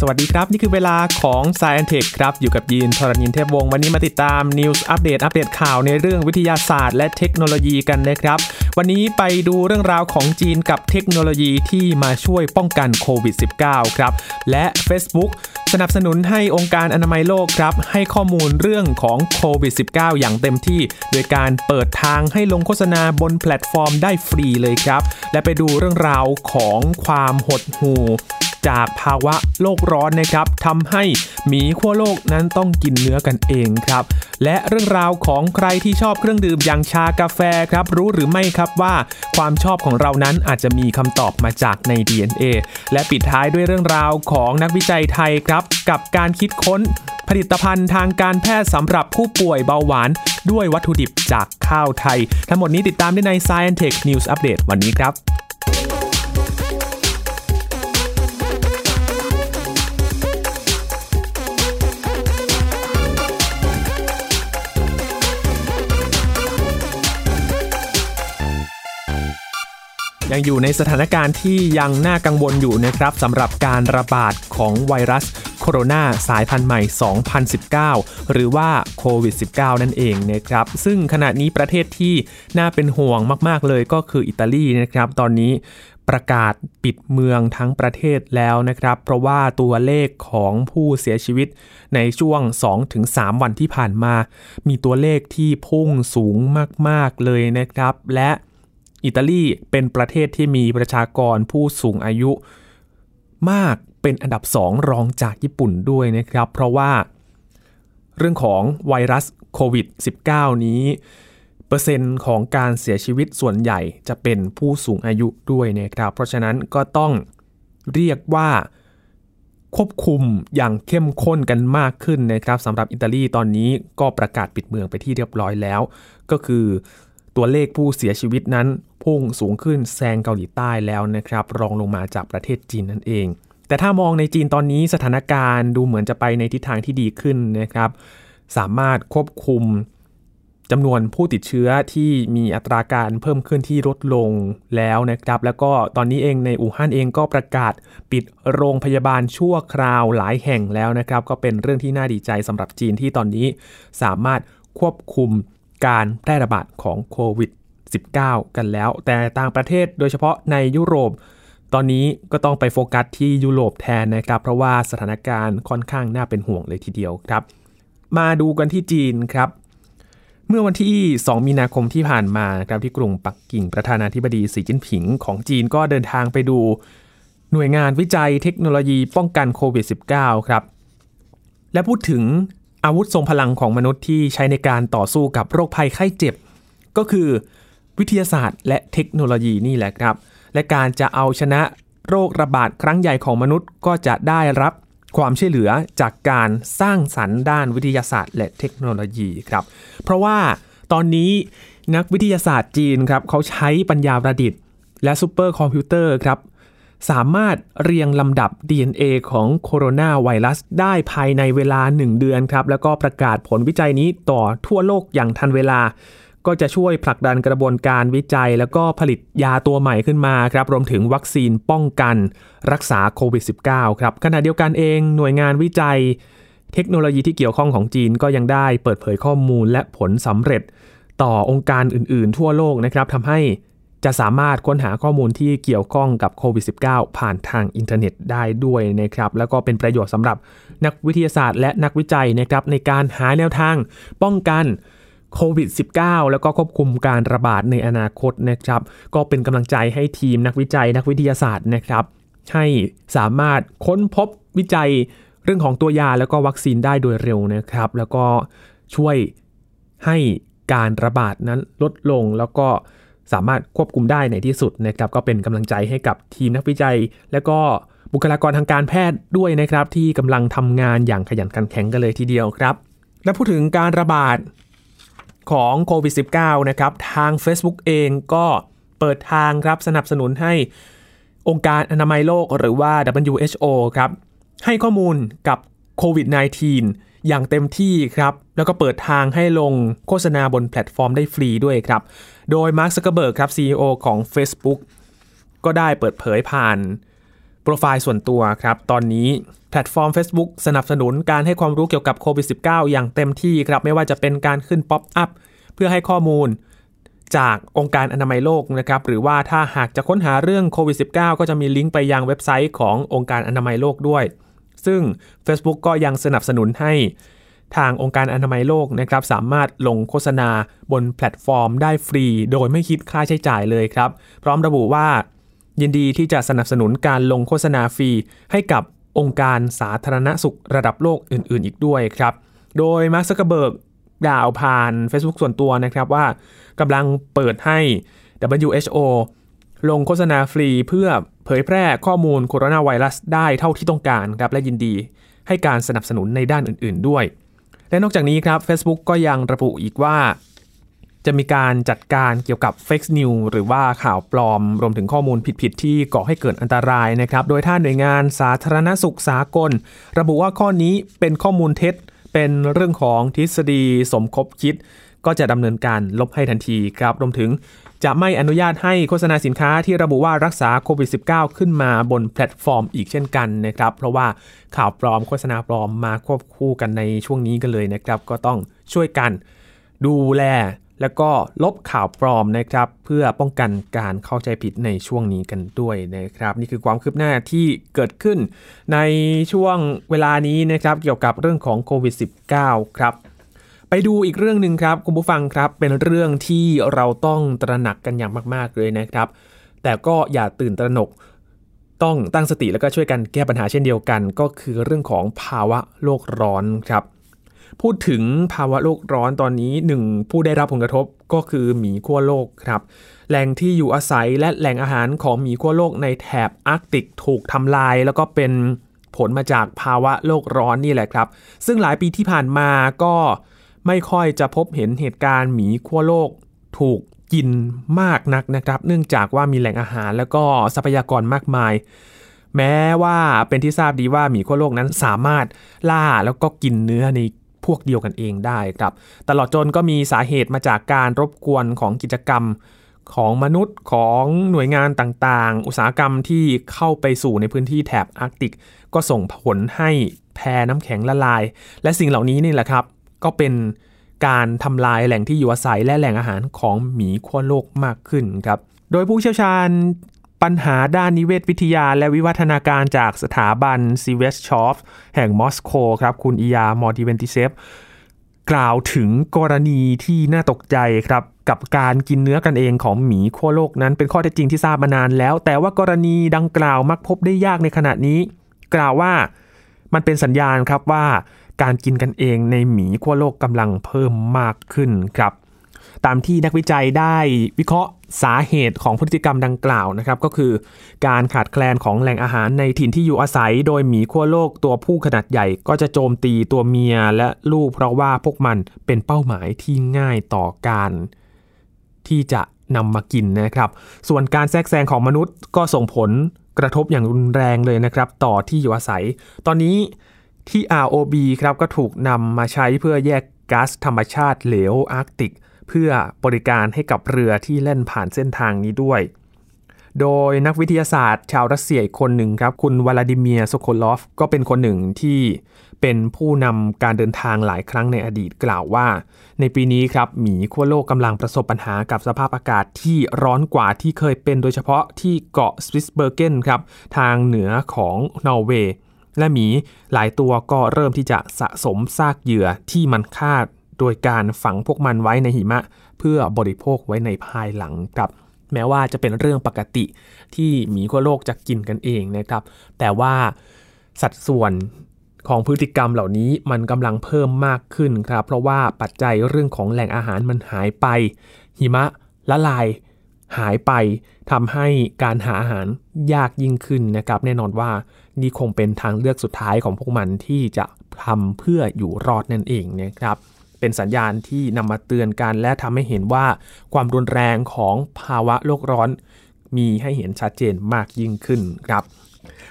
สวัสดีครับ นี่คือเวลาของ Sci and Tech ครับ อยู่กับยีนทรณินเทพวงศ์วันนี้มาติดตาม News อัปเดตอัปเดตข่าวในเรื่องวิทยาศาสตร์และเทคโนโลยีกันนะครับ วันนี้ไปดูเรื่องราวของจีนกับเทคโนโลยีที่มาช่วยป้องกันโควิด -19 ครับ และ Facebook สนับสนุนให้องค์การอนามัยโลกครับ ให้ข้อมูลเรื่องของโควิด -19 อย่างเต็มที่ โดยการเปิดทางให้ลงโฆษณาบนแพลตฟอร์มได้ฟรีเลยครับ และไปดูเรื่องราวของความหดหู่ จากภาวะโลกร้อนนะครับทำให้หมีขั้วโลกนั้นต้องกินเนื้อกันเองครับ และเรื่องราวของใครที่ชอบเครื่องดื่มอย่างชากาแฟครับ รู้หรือไม่ครับว่าความชอบของเรานั้นอาจจะมีคำตอบมาจากใน DNA และปิดท้ายด้วยเรื่องราวของนักวิจัยไทยครับ กับการคิดค้นผลิตภัณฑ์ทางการแพทย์สำหรับผู้ป่วยเบาหวาน ด้วยวัตถุดิบจากข้าวไทย ทั้งหมดนี้ติดตามได้ใน Science Tech News Update วันนี้ครับ ยังอยู่ในสถานการณ์ที่ยังน่ากังวลอยู่นะครับสำหรับการระบาดของไวรัสโคโรนาสายพันธุ์ใหม่ 2019 หรือว่าโควิด -19 นั่นเองนะครับ ซึ่งขณะนี้ประเทศที่น่าเป็นห่วงมากๆเลยก็คืออิตาลีนะครับ ตอนนี้ประกาศปิดเมืองทั้งประเทศแล้วนะครับ เพราะว่าตัวเลขของผู้เสียชีวิตในช่วง 2-3 วันที่ผ่านมา มีตัวเลขที่พุ่งสูงมาก ๆ เลยนะครับ และ อิตาลีเป็นประเทศที่มีประชากรผู้สูงอายุมากเป็นอันดับ 2 รองจากญี่ปุ่นด้วยนะครับ เพราะว่าเรื่องของไวรัสโควิด -19 นี้ เปอร์เซ็นต์ของการเสียชีวิตส่วนใหญ่จะเป็นผู้สูงอายุด้วยนะครับ เพราะฉะนั้นก็ต้องเรียกว่าควบคุมอย่างเข้มข้นกันมากขึ้นนะครับสำหรับอิตาลีตอนนี้ก็ประกาศปิดเมืองไปที่เรียบร้อยแล้ว ก็คือตัวเลขผู้เสียชีวิตนั้น พุ่งสูงขึ้นแซงเกาหลีใต้แล้วนะครับ รองลงมาจากประเทศจีนนั่นเอง แต่ถ้ามองในจีนตอนนี้สถานการณ์ดูเหมือนจะไปในทิศทางที่ดีขึ้นนะครับ สามารถควบคุมจำนวนผู้ติดเชื้อที่มีอัตราการเพิ่มขึ้นที่ลดลงแล้วนะครับ แล้วก็ตอนนี้เองในอู่ฮั่นเองก็ประกาศปิดโรงพยาบาลชั่วคราวหลายแห่งแล้วนะครับ ก็เป็นเรื่องที่น่าดีใจสำหรับจีนที่ตอนนี้สามารถควบคุมการแพร่ระบาดของโควิด -19 กันแล้ว แต่ต่างประเทศโดยเฉพาะในยุโรป ตอนนี้ก็ต้องไปโฟกัสที่ยุโรปแทนนะครับ เพราะว่าสถานการณ์ค่อนข้างน่าเป็นห่วงเลยทีเดียวครับ มาดูกันที่จีนครับเมื่อวันที่ 2 มีนาคมที่ผ่านมาครับที่กรุงปักกิ่งประธานาธิบดีสีจิ้นผิงของจีนก็เดินทางไปดู หน่วยงานวิจัยเทคโนโลยีป้องกันโควิด -19 ครับ และพูดถึงอาวุธทรงพลังของมนุษย์ที่ใช้ในการต่อสู้กับโรคภัยไข้เจ็บ ก็คือ วิทยาศาสตร์ และเทคโนโลยีนี่แหละครับ และการจะเอาชนะโรคระบาดครั้งใหญ่ของมนุษย์ก็จะได้รับความช่วยเหลือจากการสร้างสรรค์ด้านวิทยาศาสตร์ และเทคโนโลยีครับ เพราะว่าตอนนี้นักวิทยาศาสตร์จีนครับเขาใช้ปัญญาประดิษฐ์ และซูเปอร์คอมพิวเตอร์ครับสามารถเรียงลำดับ DNA ของโคโรนาไวรัสได้ภายในเวลา 1 เดือนครับ แล้วก็ประกาศผลวิจัยนี้ต่อทั่วโลกอย่างทันเวลา ก็จะช่วยผลักดันกระบวนการวิจัย แล้วก็ผลิตยาตัวใหม่ขึ้นมาครับรวมถึงวัคซีนป้องกันรักษาโควิด -19 ครับขณะเดียวกันเองหน่วยงานวิจัย เทคโนโลยีที่เกี่ยวข้องของจีนก็ยังได้เปิดเผยข้อมูลและผลสำเร็จ ต่อองค์การอื่น ๆ ทั่วโลกนะครับทำให้จะสามารถค้นหาข้อมูลที่เกี่ยวข้องกับโควิด -19 ผ่านทางอินเทอร์เน็ตได้ด้วยนะครับ แล้วก็เป็นประโยชน์สำหรับนักวิทยาศาสตร์และนักวิจัยนะครับในการหาแนวทางป้องกัน โควิด -19 แล้วก็ควบคุมการระบาดในอนาคตนะครับ ก็เป็นกำลังใจให้ทีมนักวิจัยนักวิทยาศาสตร์นะครับ ให้สามารถค้นพบวิจัยเรื่องของตัวยาแล้วก็วัคซีนได้โดยเร็วนะครับ แล้วก็ช่วยให้การระบาดนั้นลดลงแล้วก็สามารถควบคุมได้ในที่สุดนะครับ ก็เป็นกำลังใจให้กับทีมนักวิจัย และก็บุคลากรทางการแพทย์ด้วยนะครับ ที่กำลังทำงานอย่างขยันขันแข็งกันเลยทีเดียวครับ และพูดถึงการระบาด ของโควิด -19 นะครับ ทาง Facebook เองก็เปิดทางครับสนับสนุนให้องค์การอนามัยโลกหรือว่า WHO ครับให้ข้อมูลกับโควิด -19 อย่างเต็มที่ครับ แล้วก็เปิดทางให้ลงโฆษณาบนแพลตฟอร์มได้ฟรีด้วยครับ โดยมาร์คซักเกอร์เบิร์กครับ CEO ของ Facebook ก็ได้เปิดเผยผ่านโปรไฟล์ส่วนตัวครับ ตอนนี้แพลตฟอร์ม Facebook สนับสนุนการให้ความรู้เกี่ยวกับโควิด -19 อย่างเต็มที่ครับ ไม่ว่าจะเป็นการขึ้นป๊อปอัพเพื่อให้ข้อมูลจากองค์การอนามัยโลกนะครับ หรือว่าถ้าหากจะค้นหาเรื่องโควิด -19 ก็จะมีลิงก์ไปยังเว็บไซต์ขององค์การอนามัยโลกด้วย ซึ่ง Facebook ก็ยังสนับสนุนให้ทางองค์การอนามัยโลกนะครับ สามารถลงโฆษณาบนแพลตฟอร์มได้ฟรี โดยไม่คิดค่าใช้จ่ายเลยครับ พร้อมระบุว่า ยินดีที่จะสนับสนุนการลงโฆษณาฟรีให้กับองค์การสาธารณสุขระดับโลกอื่น ๆ อีกด้วยครับ โดยมาร์คซักเกอร์เบิร์กกล่าวผ่าน Facebook ส่วนตัวนะครับว่ากำลังเปิดให้ WHO ลงโฆษณาฟรีเพื่อเผยแพร่ข้อมูลโคโรนาไวรัสได้เท่าที่ต้องการครับและยินดีให้การสนับสนุนในด้านอื่น ๆ ด้วย และนอกจากนี้ครับ Facebook ก็ยังระบุอีกว่า จะมีการจัดการเกี่ยวกับ Fake News หรือว่าข่าวปลอม รวมถึงข้อมูลผิดๆที่ก่อให้เกิดอันตรายนะครับ โดยท่านหน่วยงานสาธารณสุขสากล ระบุว่าข้อนี้เป็นข้อมูลเท็จ เป็นเรื่องของทฤษฎีสมคบคิด ก็จะดำเนินการลบให้ทันทีครับ รวมถึงจะไม่อนุญาตให้โฆษณาสินค้าที่ระบุว่ารักษาโควิด -19 ขึ้นมาบนแพลตฟอร์มอีกเช่นกันนะครับ เพราะว่าข่าวปลอมโฆษณาปลอมมาควบคู่กันในช่วงนี้กันเลยนะครับ ก็ต้องช่วยกัน ดูแล แล้วก็ลบข่าวปลอมนะครับ เพื่อป้องกันการเข้าใจผิดในช่วงนี้กันด้วยนะครับ นี่คือความคืบหน้าที่เกิดขึ้น ในช่วงเวลานี้นะครับ เกี่ยวกับเรื่องของโควิด -19 ครับไปดูอีกเรื่องหนึ่งครับคุณผู้ฟังครับเป็นเรื่องที่เราต้องตระหนักกันอย่างมากๆเลยนะครับ แต่ก็อย่าตื่นตระหนกต้องตั้งสติแล้วก็ช่วยกันแก้ปัญหาเช่นเดียวกัน ก็คือเรื่องของภาวะโลกร้อนครับ พูดถึงภาวะโลกร้อนตอนนี้หนึ่งผู้ได้รับผลกระทบก็คือหมีขั้วโลกครับ แหล่งที่อยู่อาศัยและแหล่งอาหารของหมีขั้วโลกในแถบอาร์กติกถูกทำลาย แล้วก็เป็นผลมาจากภาวะโลกร้อนนี่แหละครับ ซึ่งหลายปีที่ผ่านมาก็ไม่ค่อยจะพบเห็นเหตุการณ์หมีขั้วโลกถูกกินมากนักนะครับ เนื่องจากว่ามีแหล่งอาหารแล้วก็ทรัพยากรมากมาย แม้ว่าเป็นที่ทราบดีว่าหมีขั้วโลกนั้นสามารถล่าแล้วก็กินเนื้อใน พวกเดียวกันเองได้ครับ ตลอดจนก็มีสาเหตุมาจากการรบกวนของกิจกรรมของมนุษย์ของหน่วยงานต่างๆ อุตสาหกรรมที่เข้าไปสู่ในพื้นที่แถบอาร์กติก ก็ส่งผลให้แพน้ำแข็งละลาย และสิ่งเหล่านี้นี่แหละครับ ก็เป็นการทำลายแหล่งที่อยู่อาศัยและแหล่งอาหารของหมีขั้วโลกมากขึ้นครับ โดยผู้เชี่ยวชาญ ปัญหาด้านนิเวศวิทยาและวิวัฒนาการจากสถาบันซีเวสชอฟแห่งมอสโกครับ คุณอียามอร์ดิเวนติเซฟกล่าวถึงกรณีที่น่าตกใจครับ กับการกินเนื้อกันเองของหมีขั้วโลกนั้นเป็นข้อเท็จจริงที่ทราบมานานแล้ว แต่ว่ากรณีดังกล่าวมักพบได้ยากในขณะนี้ กล่าวว่ามันเป็นสัญญาณครับว่าการกินกันเองในหมีขั้วโลกกำลังเพิ่มมากขึ้นครับ ตามที่นักวิจัยได้วิเคราะห์สาเหตุของพฤติกรรมดังกล่าวนะครับก็คือการขาดแคลนของแหล่งอาหารในถิ่นที่อยู่อาศัย โดยหมีขั้วโลกตัวผู้ขนาดใหญ่ ก็จะโจมตีตัวเมียและลูกเพราะว่าพวกมันเป็นเป้าหมายที่ง่ายต่อการ ที่จะนำมากินนะครับ ส่วนการแทรกแซงของมนุษย์ก็ส่งผลกระทบอย่างรุนแรงเลยนะครับ ต่อที่อยู่อาศัย ตอนนี้ที่ ROB ครับก็ถูกนำมาใช้เพื่อแยกก๊าซธรรมชาติเหลวอาร์กติก เพื่อบริการให้กับเรือที่แล่นผ่านเส้นทางนี้ด้วย โดยนักวิทยาศาสตร์ ชาวรัสเซียอีกคนหนึ่งครับ คุณวลาดิเมียร์โซโคลอฟ ก็เป็นคนหนึ่งที่เป็นผู้นำการเดินทางหลายครั้งในอดีตกล่าวว่า ในปีนี้ครับหมีขั้วโลกกำลังประสบปัญหากับสภาพอากาศที่ร้อนกว่าที่เคยเป็นโดยเฉพาะที่เกาะสวิสเบอร์เกนครับทางเหนือของนอร์เวย์และหมีหลายตัวก็เริ่มที่จะสะสมซากเหยื่อที่มันคาด โดยการฝังพวกมันไว้ในหิมะ เพื่อบริโภคไว้ในภายหลังครับแม้ว่าจะเป็นเรื่องปกติที่หมีขั้วโลกจะกินกันเองนะครับ แต่ว่าสัดส่วนของพฤติกรรมเหล่านี้มันกำลังเพิ่มมากขึ้นครับ เพราะว่าปัจจัยเรื่องของแหล่งอาหารมันหายไป หิมะละลายหายไปทำให้การหาอาหารยากยิ่งขึ้นนะครับ แน่นอนว่านี่คงเป็นทางเลือกสุดท้ายของพวกมันที่จะทำเพื่ออยู่รอดนั่นเองนะครับ เป็นสัญญาณที่นำมาเตือนกัน และทำให้เห็นว่าความรุนแรงของภาวะโลกร้อน มีให้เห็นชัดเจนมากยิ่งขึ้นครับ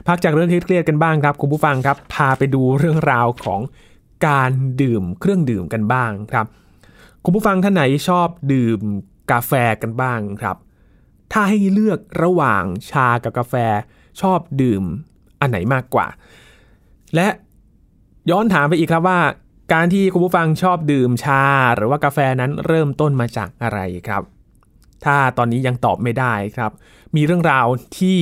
พักจากเรื่องเครียดกันบ้างครับคุณผู้ฟังครับพาไปดูเรื่องราวของการดื่มเครื่องดื่มกันบ้างครับ คุณผู้ฟังท่านไหนชอบดื่มกาแฟกันบ้างครับ ถ้าให้เลือกระหว่างชากับกาแฟชอบดื่มอันไหนมากกว่า และย้อนถามไปอีกครับว่า การที่คุณผู้ฟังชอบดื่มชา หรือว่ากาแฟนั้นเริ่มต้นมาจากอะไรครับ ถ้าตอนนี้ยังตอบไม่ได้ครับ มีเรื่องราวที่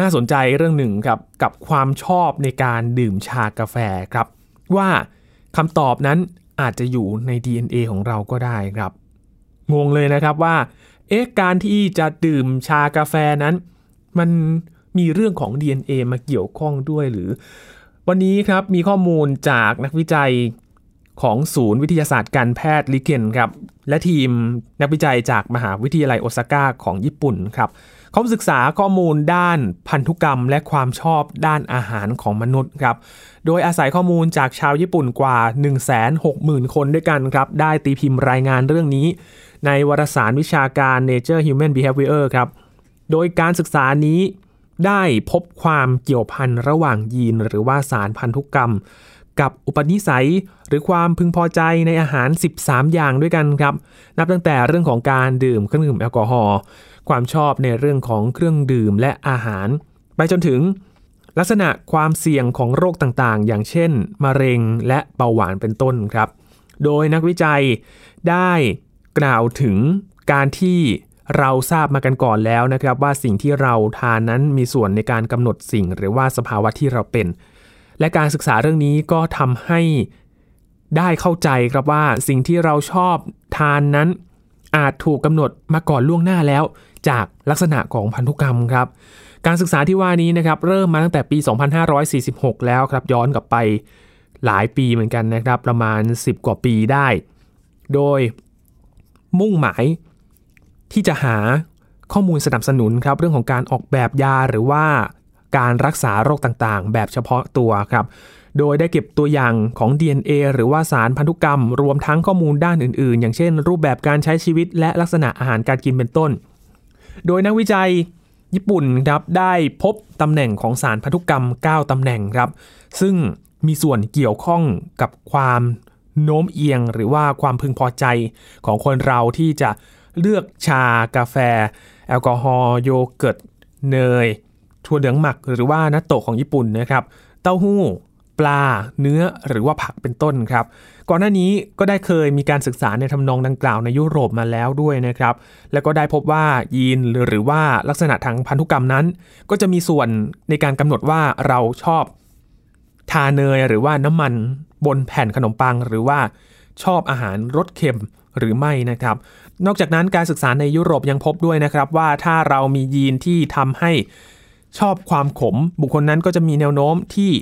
น่าสนใจเรื่องหนึ่งครับกับความชอบในการดื่มชากาแฟครับ ว่าคำตอบนั้นอาจจะอยู่ใน DNA ของเราก็ได้ครับ งงเลยนะครับว่า เอ๊ะการที่จะดื่มชากาแฟนั้น มันมีเรื่องของ DNA มาเกี่ยวข้องด้วยหรือ วันนี้ครับมีข้อมูลจากนักวิจัย ของศูนย์วิทยาศาสตร์การแพทย์ลิเกนครับ และทีมนักวิจัยจากมหาวิทยาลัยโอซาก้าของญี่ปุ่นครับเขาศึกษาข้อมูลด้านพันธุกรรม และความชอบด้านอาหารของมนุษย์ครับ โดยอาศัยข้อมูลจากชาวญี่ปุ่นกว่า 160,000 คนด้วยกันครับ ได้ตีพิมพ์รายงานเรื่องนี้ ในวารสารวิชาการ Nature Human Behavior ครับ โดยการศึกษานี้ได้พบความเกี่ยวพันระหว่างยีนหรือว่าสารพันธุกรรม กับอุปนิสัย หรือความพึงพอใจในอาหาร 13 อย่างด้วยกันครับ นับตั้งแต่เรื่องของการดื่มเครื่องดื่มแอลกอฮอล์ความชอบในเรื่องของเครื่องดื่มและอาหาร ไปจนถึงลักษณะความเสี่ยงของโรคต่างๆ อย่างเช่น มะเร็งและเบาหวานเป็นต้นครับ โดยนักวิจัยได้กล่าวถึงการที่เราทราบมากันก่อนแล้วนะครับ ว่าสิ่งที่เราทานนั้นมีส่วนในการกำหนดสิ่ง หรือว่าสภาวะที่เราเป็น และการศึกษาเรื่องนี้ก็ทำให้ได้เข้าใจครับว่าสิ่งที่เราชอบทานนั้น อาจถูกกำหนดมาก่อนล่วงหน้าแล้ว จากลักษณะของพันธุกรรมครับ การศึกษาที่ว่านี้นะครับเริ่มมาตั้งแต่ปี 2546 แล้วครับย้อนกลับไปหลายปีเหมือนกันนะครับ ประมาณ 10 กว่าปีได้ โดยมุ่งหมายที่จะหาข้อมูลสนับสนุนครับเรื่องของการออกแบบยาหรือว่า การรักษาโรคต่างๆ แบบเฉพาะตัวครับ โดยได้เก็บตัวอย่างของ DNA หรือว่าสารพันธุกรรม รวมทั้งข้อมูลด้านอื่นๆ อย่างเช่น รูปแบบการใช้ชีวิตและลักษณะอาหารการกินเป็นต้น โดยนักวิจัยญี่ปุ่นครับได้พบตำแหน่งของสารพันธุกรรม 9ตำแหน่งครับ ซึ่งมีส่วนเกี่ยวข้องกับความโน้มเอียงหรือว่าความพึงพอใจของคนเราที่จะเลือกชากาแฟ แอลกอฮอล์โยเกิร์ตเนย ถั่วเหลืองหมักหรือว่านัตโตของญี่ปุ่นนะครับ เต้าหู้ ปลา เนื้อหรือว่าผักเป็นต้นครับ ก่อนหน้านี้ก็ได้เคยมีการศึกษาในทำนองดังกล่าวในยุโรปมาแล้วด้วยนะครับ แล้วก็ได้พบว่ายีนหรือว่าลักษณะทางพันธุกรรมนั้น ก็จะมีส่วนในการกำหนดว่าเราชอบทาเนยหรือว่าน้ำมันบนแผ่นขนมปัง หรือว่าชอบอาหารรสเค็มหรือไม่นะครับ นอกจากนั้นการศึกษาในยุโรปยังพบด้วยนะครับว่าถ้าเรามียีนที่ทำให้ ชอบความขม บุคคลนั้นก็จะมีแนวโน้มที่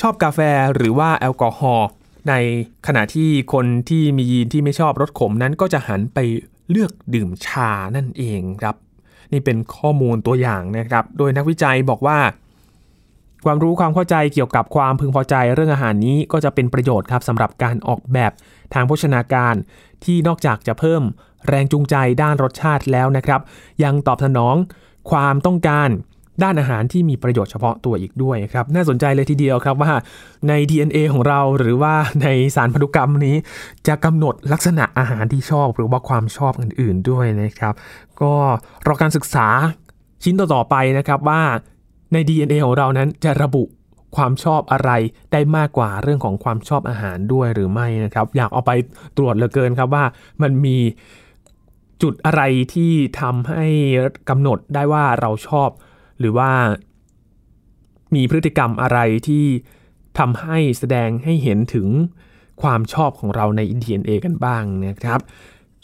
ชอบกาแฟหรือว่าแอลกอฮอล์ในขณะที่คนที่มียีนที่ไม่ชอบรสขมนั้นก็จะหันไปเลือกดื่มชานั่นเองครับ นี่เป็นข้อมูลตัวอย่างนะครับ โดยนักวิจัยบอกว่า ความรู้ความเข้าใจเกี่ยวกับความพึงพอใจเรื่องอาหารนี้ก็จะเป็นประโยชน์ครับสำหรับการออกแบบทางโภชนาการ ที่นอกจากจะเพิ่มแรงจูงใจด้านรสชาติแล้วนะครับ ยังตอบสนองความต้องการ ด้านอาหารที่มีประโยชน์เฉพาะตัวอีกด้วยครับน่าสนใจเลยทีเดียวครับว่าใน DNA ของเราหรือว่าในสารพันธุกรรมนี้ จะกำหนดลักษณะอาหารที่ชอบ หรือว่าความชอบอื่น ๆด้วยนะครับ ก็รอการศึกษาชิ้นต่อๆไปนะครับว่าใน DNA ของเรานั้นจะระบุความชอบอะไรได้มากกว่าเรื่องของความชอบอาหารด้วยหรือไม่นะครับ อยากเอาไปตรวจเหลือเกินครับว่ามันมีจุดอะไรที่ทำให้กำหนดได้ว่าเราชอบ หรือว่ามีพฤติกรรมอะไรที่ทำให้แสดงให้เห็นถึงความชอบของเราใน DNA กันบ้างนะครับ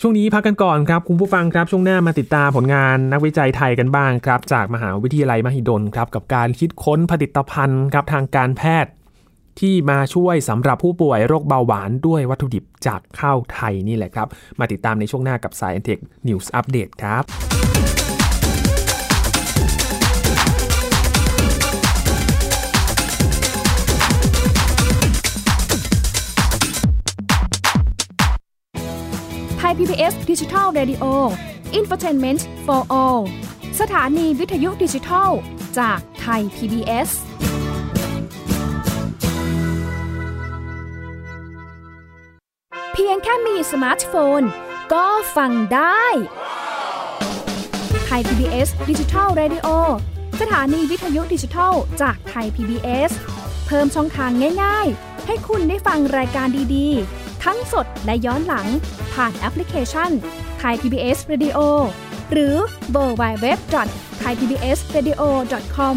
ช่วงนี้พักกันก่อนครับ คุณผู้ฟังครับ ช่วงหน้ามาติดตามผลงานนักวิจัยไทยกันบ้างครับ จากมหาวิทยาลัยมหิดลครับ กับการคิดค้นผลิตภัณฑ์ครับทางการแพทย์ ที่มาช่วยสำหรับผู้ป่วยโรคเบาหวานด้วยวัตถุดิบจากข้าวไทยนี่แหละครับ มาติดตามในช่วงหน้ากับสายเทคนิวส์อัปเดตครับ PBS ดิจิทัล Radio Infotainment for All สถานีวิทยุดิจิทัลจากไทย PBS เพียงแค่มีสมาร์ทโฟน ก็ฟังได้ Thai PBS Digital Radio สถานีวิทยุดิจิทัลจาก Thai PBS เพิ่มช่องทางง่าย ๆ ให้คุณได้ฟังรายการดี ๆ ทั้งสดและย้อนหลังผ่านแอปพลิเคชันไทย PBS Radio หรือ World Wide Web dot Thai PBS Radio com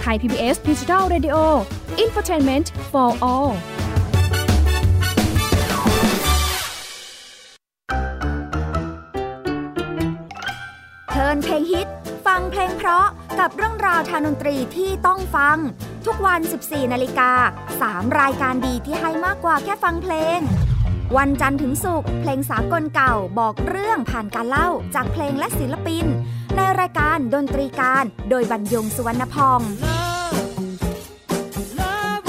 Thai PBS Digital Radio Infotainment for all เพลินเพลงฮิต ฟังเพลงเพราะกับเรื่องราวทางดนตรีที่ต้องฟัง ทุกวัน 14 นาฬิกา 3 รายการดีที่ให้มากกว่าแค่ฟังเพลง วันจันทร์ถึงศุกร์เพลงสากลเก่าบอกเรื่องผ่านการเล่าจากเพลงและศิลปิน ในรายการดนตรีการโดยบรรยงสุวรรณพอง Love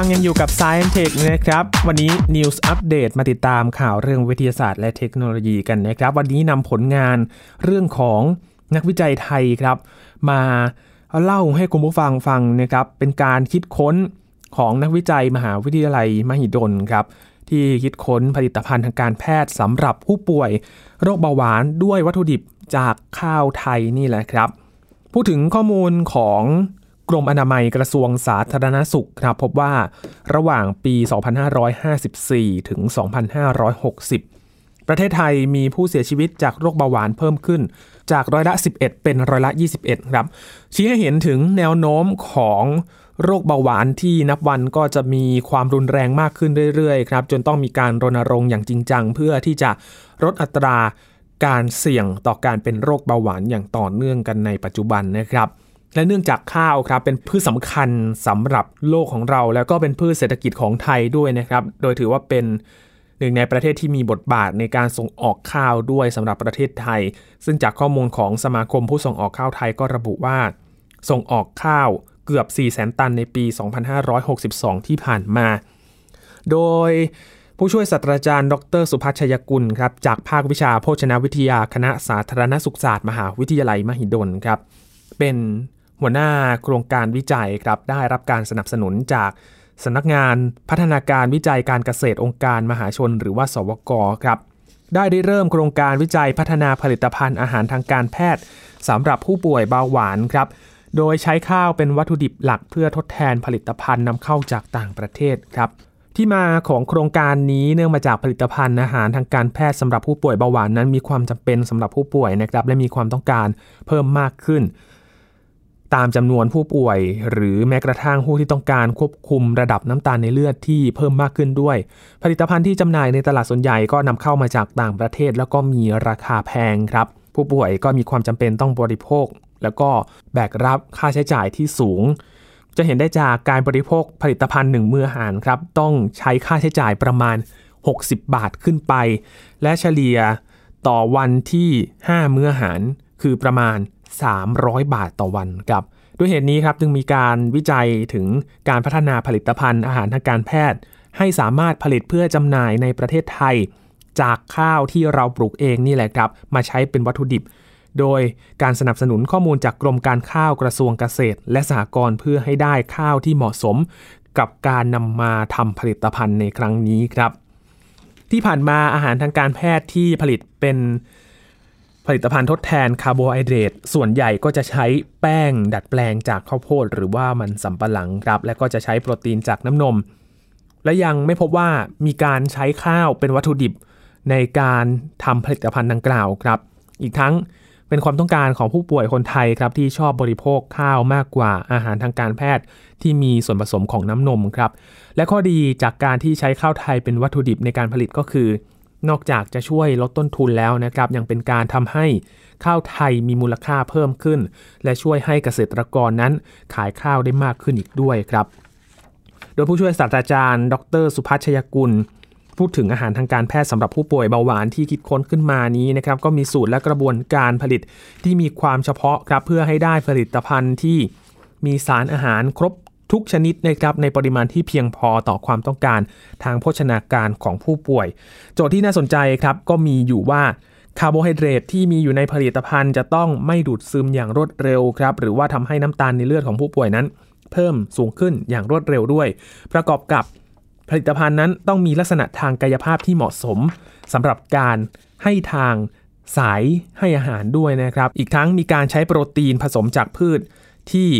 ฟังยังอยู่กับ Science Tech นะครับ วันนี้ News Update มาติดตามข่าวเรื่องวิทยาศาสตร์และเทคโนโลยีกันนะครับ วันนี้นำผลงานเรื่องของนักวิจัยไทยครับ มาเล่าให้คุณผู้ฟังฟังนะครับ เป็นการคิดค้นของนักวิจัยมหาวิทยาลัยมหิดลครับ ที่คิดค้นผลิตภัณฑ์ทางการแพทย์สำหรับผู้ป่วย โรคเบาหวานด้วยวัตถุดิบจากข้าวไทยนี่แหละครับ พูดถึงข้อมูลของ กรมอนามัยกระทรวงสาธารณสุขครับพบว่าระหว่างปี 2554 ถึง 2560 ประเทศไทยมีผู้เสียชีวิตจากโรคเบาหวานเพิ่มขึ้น จากร้อยละ 11 เป็นร้อยละ 21 ครับ ชี้ให้เห็นถึงแนวโน้มของโรคเบาหวานที่นับวันก็จะมีความรุนแรงมากขึ้นเรื่อยๆครับจนต้องมีการรณรงค์อย่างจริงจัง เพื่อที่จะลดอัตราการเสี่ยงต่อการเป็นโรคเบาหวานอย่างต่อเนื่องกันในปัจจุบันนะครับ และเนื่องจากข้าวครับเป็นพืชสำคัญสำหรับโลกของเรา แล้วก็เป็นพืชเศรษฐกิจของไทยด้วยนะครับ โดยถือว่าเป็นหนึ่งในประเทศที่มีบทบาทในการส่งออกข้าวด้วยสำหรับประเทศไทย ซึ่งจากข้อมูลของสมาคมผู้ส่งออกข้าวไทยก็ระบุว่า ส่งออกข้าวเกือบ 4 0 0 0 0 0 ตันในปี 2562 ที่ผ่านมา โดยผู้ช่วยศาสตราจารย์ ดร สุพัชยกุลครับ จากภาควิชาโภชนาวิทยาคณะสาธารณสุขศาสตร์ มหาวิทยาลัยมหิดลครับ เป็น หัวหน้าโครงการวิจัยครับได้รับการสนับสนุนจากสำนักงานพัฒนาการวิจัยการเกษตรองค์การมหาชน หรือว่า สวกครับได้ได้เริ่มโครงการวิจัยพัฒนาผลิตภัณฑ์อาหารทางการแพทย์สำหรับผู้ป่วยเบาหวานครับ โดยใช้ข้าวเป็นวัตถุดิบหลักเพื่อทดแทนผลิตภัณฑ์นำเข้าจากต่างประเทศครับที่มาของโครงการนี้เนื่องมาจากผลิตภัณฑ์อาหารทางการแพทย์สำหรับผู้ป่วยเบาหวานนั้นมีความจำเป็นสำหรับผู้ป่วยนะครับและมีความต้องการเพิ่มมากขึ้น ตามจำนวนผู้ป่วย หรือแม้กระทั่งผู้ที่ต้องการควบคุมระดับน้ำตาลในเลือดที่เพิ่มมากขึ้นด้วย ผลิตภัณฑ์ที่จำหน่ายในตลาดส่วนใหญ่ก็นำเข้ามาจากต่างประเทศ แล้วก็มีราคาแพงครับ ผู้ป่วยก็มีความจำเป็นต้องบริโภค แล้วก็แบกรับค่าใช้จ่ายที่สูง จะเห็นได้จากการบริโภคผลิตภัณฑ์หนึ่งมื้ออาหารครับต้องใช้ค่าใช้จ่ายประมาณ 60 บาทขึ้นไป และเฉลี่ยต่อวันที่ 5 มื้ออาหารคือประมาณ 300 บาทต่อวันครับด้วยเหตุนี้ครับจึงมีการวิจัยถึงการพัฒนาผลิตภัณฑ์อาหารทางการแพทย์ ให้สามารถผลิตเพื่อจำหน่ายในประเทศไทย จากข้าวที่เราปลูกเองนี่แหละครับ มาใช้เป็นวัตถุดิบ โดยการสนับสนุนข้อมูลจากกรมการข้าวกระทรวงเกษตร และสหกรณ์เพื่อให้ได้ข้าวที่เหมาะสม กับการนำมาทำผลิตภัณฑ์ในครั้งนี้ครับ ที่ผ่านมาอาหารทางการแพทย์ที่ผลิตเป็น ผลิตภัณฑ์ทดแทนคาร์โบไฮเดรตส่วนใหญ่ก็จะใช้แป้งดัดแปลงจากข้าวโพดหรือว่ามันสำปะหลังครับ และก็จะใช้โปรตีนจากน้ำนม และยังไม่พบว่ามีการใช้ข้าวเป็นวัตถุดิบในการทำผลิตภัณฑ์ดังกล่าวครับ อีกทั้งเป็นความต้องการของผู้ป่วยคนไทยครับที่ชอบบริโภคข้าวมากกว่าอาหารทางการแพทย์ที่มีส่วนผสมของน้ำนมครับ และข้อดีจากการที่ใช้ข้าวไทยเป็นวัตถุดิบในการผลิตก็คือ นอกจากจะช่วยลดต้นทุนแล้วนะครับยังเป็นการทำให้ข้าวไทยมีมูลค่าเพิ่มขึ้น และช่วยให้เกษตรกรนั้นขายข้าวได้มากขึ้นอีกด้วยครับ โดยผู้ช่วยศาสตราจารย์ ดร สุพัชยกุล พูดถึงอาหารทางการแพทย์สำหรับผู้ป่วยเบาหวานที่คิดค้นขึ้นมานี้นะครับก็มีสูตรและกระบวนการผลิตที่มีความเฉพาะครับเพื่อให้ได้ผลิตภัณฑ์ที่มีสารอาหารครบ ทุกชนิดนะครับในปริมาณที่เพียงพอต่อความต้องการทางโภชนาการของผู้ป่วย โจทย์ที่น่าสนใจครับก็มีอยู่ว่าคาร์โบไฮเดรตที่มีอยู่ในผลิตภัณฑ์จะต้องไม่ดูดซึมอย่างรวดเร็วครับหรือว่าทำให้น้ำตาลในเลือดของผู้ป่วยนั้น เพิ่มสูงขึ้นอย่างรวดเร็วด้วย ประกอบกับผลิตภัณฑ์นั้นต้องมีลักษณะทางกายภาพที่เหมาะสมสำหรับการให้ทางสายให้อาหารด้วยนะครับ อีกทั้งมีการใช้โปรตีนผสมจากพืชที่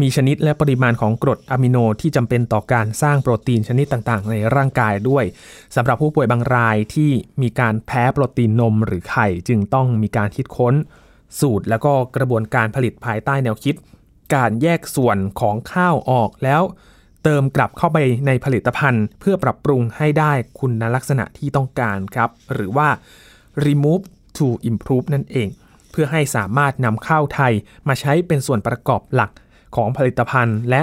มีชนิดและปริมาณของกรดอะมิโนที่จำเป็นต่อการสร้างโปรตีนชนิดต่างๆ ในร่างกายด้วยสำหรับผู้ป่วยบางรายที่มีการแพ้โปรตีนนมหรือไข่จึงต้องมีการคิดค้น สูตรแล้วก็กระบวนการผลิตภายใต้แนวคิด การแยกส่วนของข้าวออกแล้ว เติมกลับเข้าไปในผลิตภัณฑ์ เพื่อปรับปรุงให้ได้คุณลักษณะที่ต้องการครับ หรือว่า remove to improve นั่นเอง เพื่อให้สามารถนำข้าวไทยมาใช้เป็นส่วนประกอบหลัก ของผลิตภัณฑ์ และ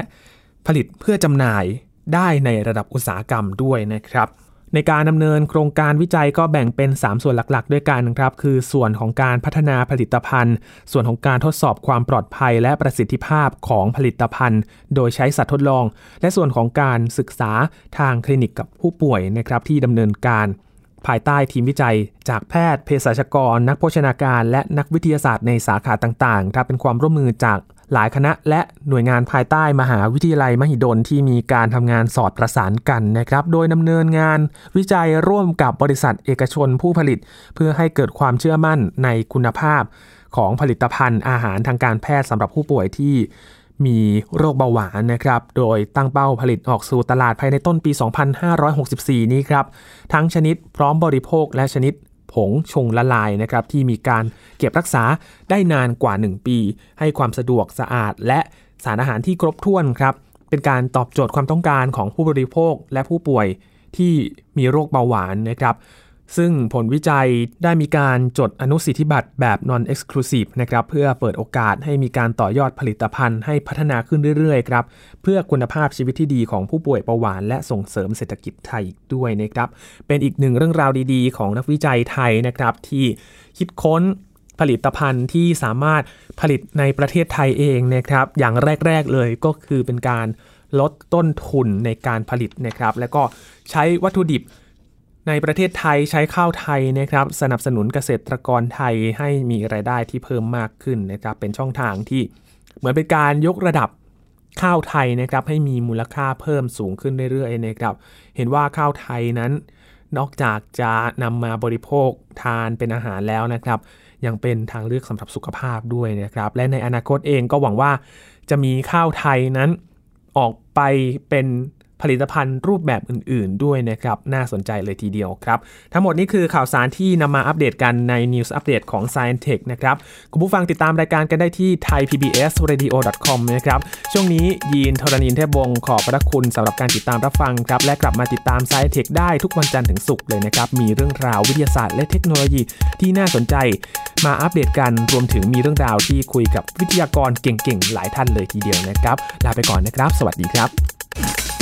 ผลิตเพื่อจำหน่ายได้ในระดับอุตสาหกรรมด้วยนะครับ ในการดำเนินโครงการวิจัยก็แบ่งเป็น 3 ส่วนหลักๆ ด้วยกันครับ คือส่วนของการพัฒนาผลิตภัณฑ์ ส่วนของการทดสอบความปลอดภัย และประสิทธิภาพของผลิตภัณฑ์ โดยใช้สัตว์ทดลอง และส่วนของการศึกษาทางคลินิกกับผู้ป่วยนะครับที่ดำเนินการภายใต้ทีมวิจัย จากแพทย์เภสัชกร นักโภชนาการ และนักวิทยาศาสตร์ในสาขาต่างๆครับเป็นความร่วมมือจาก หลายคณะและหน่วยงานภายใต้มหาวิทยาลัยมหิดลที่มีการทำงานสอดประสานกันนะครับ โดยดำเนินงานวิจัยร่วมกับบริษัทเอกชนผู้ผลิต เพื่อให้เกิดความเชื่อมั่นในคุณภาพของผลิตภัณฑ์อาหารทางการแพทย์สำหรับผู้ป่วยที่มีโรคเบาหวานนะครับ โดยตั้งเป้าผลิตออกสู่ตลาดภายในต้นปี 2564 นี้ครับ ทั้งชนิดพร้อมบริโภคและชนิด ผงชงละลายนะครับที่มีการเก็บรักษาได้นานกว่า 1 ปี ให้ความสะดวกสะอาด และสารอาหารที่ครบถ้วนครับเป็นการตอบโจทย์ความต้องการของผู้บริโภคและผู้ป่วยที่มีโรคเบาหวานนะครับ ซึ่งผลวิจัยได้มีการจดอนุสิทธิบัตรแบบ non-exclusive นะครับเพื่อเปิดโอกาสให้มีการต่อยอดผลิตภัณฑ์ให้พัฒนาขึ้นเรื่อยๆครับเพื่อคุณภาพชีวิตที่ดีของผู้ป่วยเบาหวาน และส่งเสริมเศรษฐกิจไทยอีกด้วยนะครับเป็นอีกหนึ่งเรื่องราวดีๆ ของนักวิจัยไทยนะครับที่คิดค้นผลิตภัณฑ์ที่สามารถผลิตในประเทศไทยเองนะครับอย่างแรกๆเลยก็คือเป็นการลดต้นทุนในการผลิตนะครับ แล้วก็ใช้วัตถุดิบ ในประเทศไทยใช้ข้าวไทยนะครับสนับสนุนเกษตรกรไทยให้มีรายได้ที่เพิ่มมากขึ้นนะครับเป็นช่องทางที่เหมือนเป็นการยกระดับข้าวไทยนะครับให้มีมูลค่าเพิ่มสูงขึ้นเรื่อยๆนะครับเห็นว่าข้าวไทยนั้น นอกจากจะนำมาบริโภคทานเป็นอาหารแล้วนะครับ ยังเป็นทางเลือกสำหรับสุขภาพด้วยนะครับ และในอนาคตเองก็หวังว่าจะมีข้าวไทยนั้นออกไปเป็น ผลิตภัณฑ์รูปแบบอื่น ๆ ด้วยนะครับ น่าสนใจเลยทีเดียวครับ ทั้งหมดนี้คือข่าวสารที่นำมาอัปเดตกันใน News อัปเดตของ Science Tech นะครับ คุณผู้ฟังติดตามรายการกันได้ที่ thaipbsradio.com นะครับ ช่วงนี้ยีนทรณินเทพวงศ์ขอบพระคุณสำหรับการติดตามรับฟังครับ และกลับมาติดตาม Science Tech ได้ทุกวันจันทร์ถึงศุกร์เลยนะครับ มีเรื่องราววิทยาศาสตร์และเทคโนโลยีที่น่าสนใจ มาอัปเดตกัน รวมถึงมีเรื่องราวที่คุยกับวิทยากรเก่งๆ หลายท่านเลยทีเดียวนะครับ ลาไปก่อนนะครับ สวัสดีครับ